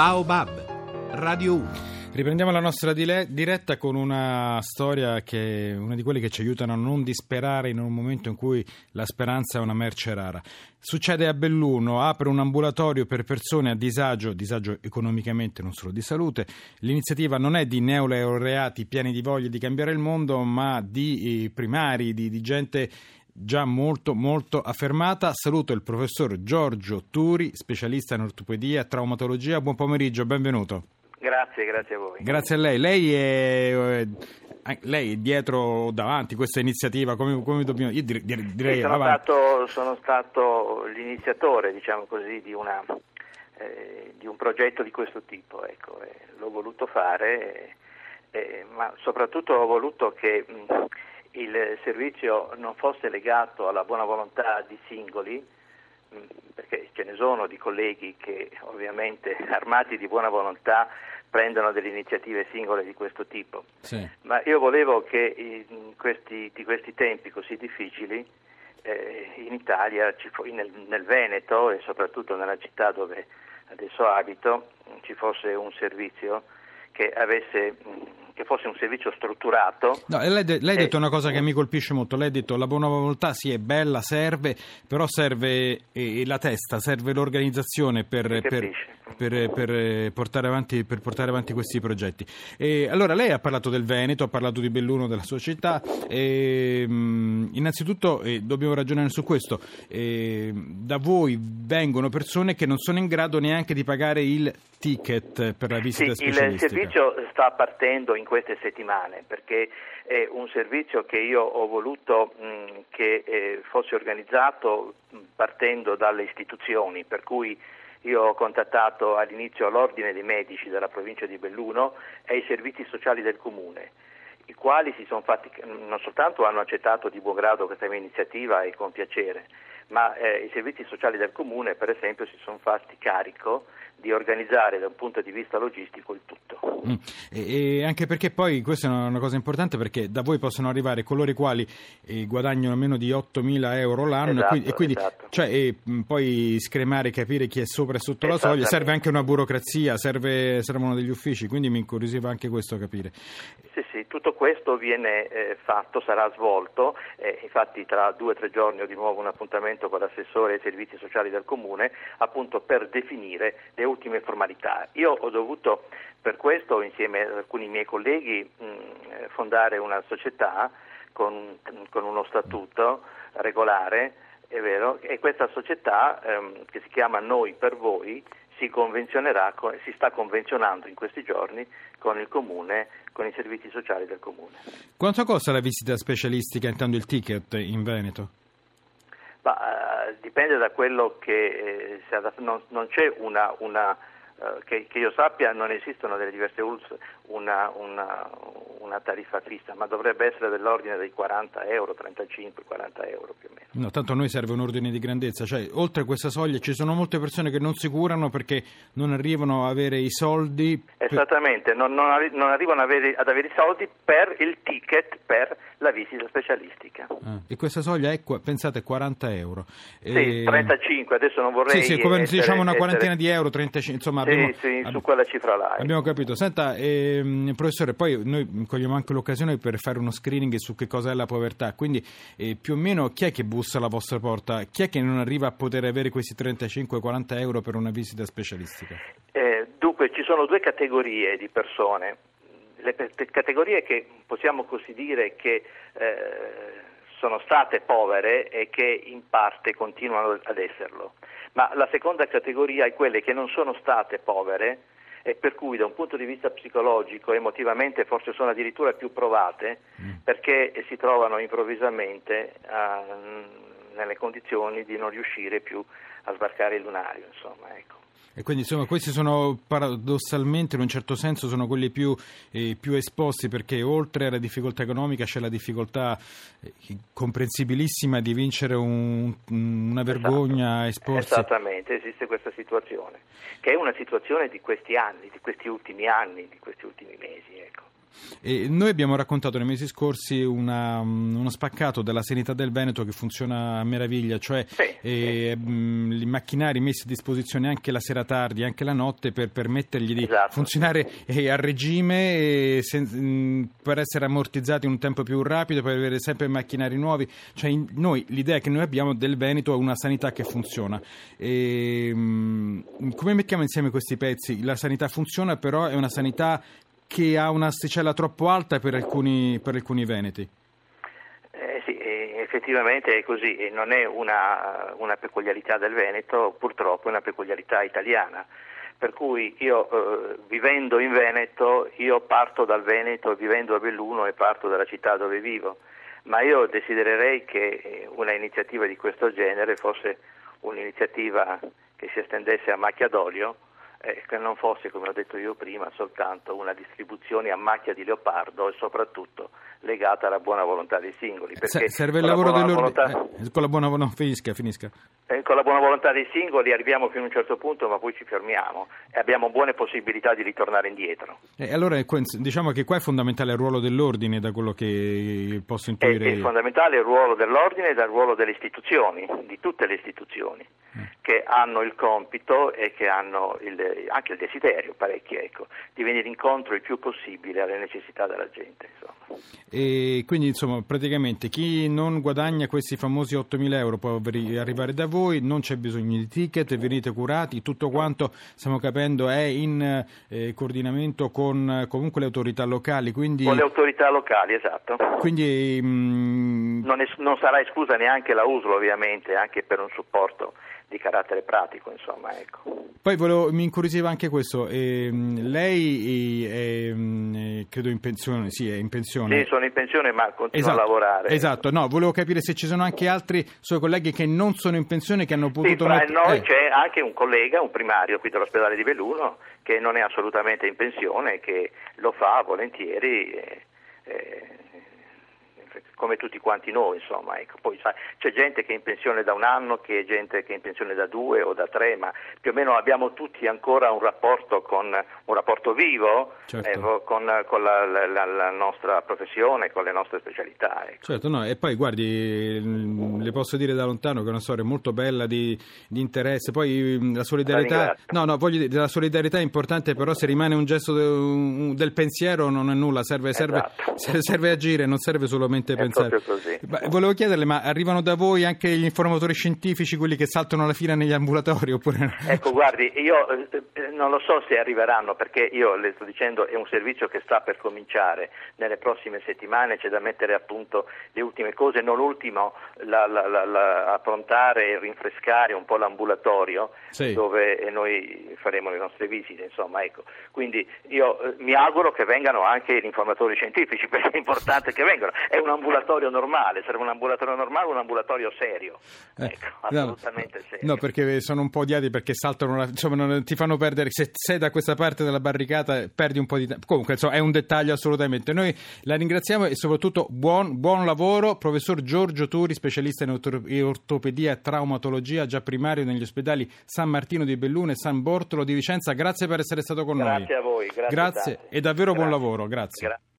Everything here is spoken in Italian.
Baobab, Radio 1. Riprendiamo la nostra diretta con una storia che è una di quelle che ci aiutano a non disperare in un momento in cui la speranza è una merce rara. Succede a Belluno, apre un ambulatorio per persone a disagio, disagio economicamente, non solo di salute. L'iniziativa non è di neolaureati pieni di voglia di cambiare il mondo, ma di eh, primari, di, di gente già molto molto affermata. Saluto il professor Giorgio Turi, specialista in ortopedia e traumatologia. Buon pomeriggio, benvenuto. Grazie, grazie a voi. Grazie a lei. Lei è, eh, lei è dietro o davanti questa iniziativa? Come, come dobbiamo, io direi, sono, stato, sono stato l'iniziatore, diciamo così, di, una, eh, di un progetto di questo tipo. Ecco, e l'ho voluto fare, eh, eh, ma soprattutto ho voluto che mh, il servizio non fosse legato alla buona volontà di singoli, mh, perché ce ne sono di colleghi che ovviamente armati di buona volontà prendono delle iniziative singole di questo tipo. Sì. Ma io volevo che in questi, di questi tempi così difficili eh, in Italia, nel, nel Veneto e soprattutto nella città dove adesso abito, ci fosse un servizio che, avesse, mh, che fosse un servizio strutturato. No, lei, de- lei ha Eh, detto una cosa che mi colpisce molto. Lei ha detto la buona volontà sì è bella, serve, però serve eh, la testa, serve l'organizzazione per, per-. Per, per, eh, portare avanti, per portare avanti questi progetti. E, allora, lei ha parlato del Veneto, ha parlato di Belluno, della sua città. E, mh, innanzitutto eh, dobbiamo ragionare su questo. Eh, da voi vengono persone che non sono in grado neanche di pagare il ticket per la Sì, visita il specialistica. servizio sta partendo in queste settimane perché è un servizio che io ho voluto mh, che eh, fosse organizzato mh, partendo dalle istituzioni, per cui io ho contattato all'inizio l'Ordine dei Medici della provincia di Belluno e i servizi sociali del comune i quali fatti, non soltanto hanno accettato di buon grado questa mia iniziativa e con piacere, ma eh, i servizi sociali del comune, per esempio, si sono fatti carico di organizzare da un punto di vista logistico il tutto. Mm. E, e anche perché poi questa è una, una cosa importante perché da voi possono arrivare coloro i quali eh, guadagnano meno di 8.000 euro l'anno Esatto, e quindi, e quindi, esatto. cioè, e, mh, poi scremare capire chi è sopra e sotto la soglia Esattamente. serve anche una burocrazia serve, servono degli uffici quindi mi incuriosiva anche questo capire Sì, sì, tutto questo viene eh, fatto, sarà svolto, eh, infatti tra due o tre giorni ho di nuovo un appuntamento con l'assessore ai servizi sociali del comune appunto per definire le ultime formalità. Io ho dovuto per questo insieme ad alcuni miei colleghi mh, eh, fondare una società con, con uno statuto regolare, è vero, e questa società ehm, che si chiama Noi per Voi si convenzionerà, co- si sta convenzionando in questi giorni con il comune, con i servizi sociali del comune. quanto costa la visita specialistica intanto il ticket in Veneto? Ma, eh, dipende da quello che eh, non, non c'è una, una, eh, che, che io sappia non esistono delle diverse ULS una, una, una tariffa fissa, ma dovrebbe essere dell'ordine dei 40 euro, 35-40 euro più o meno. No, tanto a noi serve un ordine di grandezza, cioè oltre questa soglia ci sono molte persone che non si curano perché non arrivano a avere i soldi. per- Esattamente, non, non arri- non arrivano ad avere, ad avere i soldi per il ticket per la visita specialistica. Ah, e questa soglia è, pensate, 40 euro. Sì, E- 35, adesso non vorrei Sì, sì, come essere- diciamo una essere- quarantina di euro, 35, insomma Sì, abbiamo, sì, su quella cifra là. ecco. abbiamo capito. Senta, ehm, professore, poi noi cogliamo anche l'occasione per fare uno screening su che cosa è la povertà, quindi eh, più o meno chi è che bussa alla vostra porta? Chi è che non arriva a poter avere questi 35-40 euro per una visita specialistica? Eh, dunque, ci sono due categorie di persone. Le categorie che possiamo così dire che eh, sono state povere e che in parte continuano ad esserlo. Ma la seconda categoria è quelle che non sono state povere e per cui da un punto di vista psicologico, emotivamente forse sono addirittura più provate perché si trovano improvvisamente ah, nelle condizioni di non riuscire più a sbarcare il lunario, insomma, ecco. E quindi insomma questi sono paradossalmente in un certo senso sono quelli più, eh, più esposti perché oltre alla difficoltà economica c'è la difficoltà eh, comprensibilissima di vincere un- una vergogna, Esatto. esporsi. Esattamente, esiste questa situazione, che è una situazione di questi anni, di questi ultimi anni, di questi ultimi mesi. Ecco. E noi abbiamo raccontato nei mesi scorsi una, uno spaccato della sanità del Veneto che funziona a meraviglia, cioè Sì, eh, mh, i macchinari messi a disposizione anche la sera tardi, anche la notte per permettergli di Esatto. funzionare eh, a regime e sen- mh, per essere ammortizzati in un tempo più rapido, per avere sempre macchinari nuovi. Cioè, in- noi, l'idea che noi abbiamo del Veneto è una sanità che funziona. E, mh, come mettiamo insieme questi pezzi? La sanità funziona, però è una sanità che ha un'asticella troppo alta per alcuni, per alcuni veneti. Eh, sì, eh, effettivamente è così, non è una, una peculiarità del Veneto, purtroppo è una peculiarità italiana. Per cui io eh, vivendo in Veneto, io parto dal Veneto, vivendo a Belluno e parto dalla città dove vivo, ma io desidererei che eh, una iniziativa di questo genere fosse un'iniziativa che si estendesse a macchia d'olio, eh, che non fosse, come ho detto io prima, soltanto una distribuzione a macchia di leopardo e soprattutto legata alla buona volontà dei singoli. Perché serve il lavoro dell'ordine. volontà- eh, con la buona no, finisca, finisca. eh, con la buona volontà dei singoli arriviamo fino a un certo punto, ma poi ci fermiamo e abbiamo buone possibilità di ritornare indietro. E allora è que- diciamo che qua è fondamentale il ruolo dell'ordine, da quello che posso È, intuire è io. fondamentale il ruolo dell'ordine e il ruolo delle istituzioni, di tutte le istituzioni, Mm. che hanno il compito e che hanno il- anche il desiderio, parecchi, ecco, di venire incontro il più possibile alle necessità della gente. E quindi insomma praticamente chi non guadagna questi famosi 8.000 euro può arrivare da voi, non c'è bisogno di ticket, venite curati, tutto quanto stiamo capendo è in eh, coordinamento con comunque le autorità locali, quindi, Con le autorità locali, esatto. quindi mm, Non, es- non sarà esclusa neanche la USL ovviamente, anche per un supporto carattere pratico, insomma, ecco. Poi volevo, mi incuriosiva anche questo, ehm, lei è, ehm, eh, credo in pensione, sì è in pensione. Sì, sono in pensione ma continuo Esatto, a lavorare. esatto, no, volevo capire se ci sono anche altri suoi colleghi che non sono in pensione che hanno Sì, potuto fra met- noi eh, c'è anche un collega, un primario qui dell'ospedale di Belluno, che non è assolutamente in pensione, che lo fa volentieri, eh, eh, come tutti quanti noi, insomma. Ecco. Poi sai, c'è gente che è in pensione da un anno, che è gente che è in pensione da due o da tre, ma più o meno abbiamo tutti ancora un rapporto, con, un rapporto vivo Certo. eh, con, con la, la- la- nostra professione, con le nostre specialità. Ecco. Certo, no, e poi guardi, mm, le posso dire da lontano che è una storia molto bella di, di interesse, poi mm, la solidarietà, no, no, voglio dire, la solidarietà è importante, però se rimane un gesto de- un- del pensiero non è nulla, serve, serve, Esatto. serve- serve agire, non serve solamente È pensare. volevo chiederle, ma arrivano da voi anche gli informatori scientifici, quelli che saltano la fila negli ambulatori, oppure? Ecco, guardi, io eh, eh, non lo so se arriveranno perché io le sto dicendo è un servizio che sta per cominciare nelle prossime settimane, c'è da mettere a punto le ultime cose, non ultimo la, la- la- approntare e rinfrescare un po' l'ambulatorio Sì. dove eh, noi faremo le nostre visite, insomma, ecco. Quindi io eh, mi auguro che vengano anche gli informatori scientifici perché è importante che vengano. È un ambulatorio normale, serve un ambulatorio normale o un ambulatorio serio. Eh, ecco, no, assolutamente serio. No, perché sono un po' odiati perché saltano, la- insomma, non- ti fanno perdere. Se sei da questa parte della barricata, perdi un po' di tempo. Comunque, insomma, è un dettaglio assolutamente. Noi la ringraziamo e soprattutto buon, buon lavoro, professor Giorgio Turi, specialista in orto- in ortopedia e traumatologia, già primario negli ospedali San Martino di Belluno e San Bortolo di Vicenza. Grazie per essere stato con noi. Grazie a voi, grazie Grazie e davvero buon Grazie. lavoro. Grazie. Gra-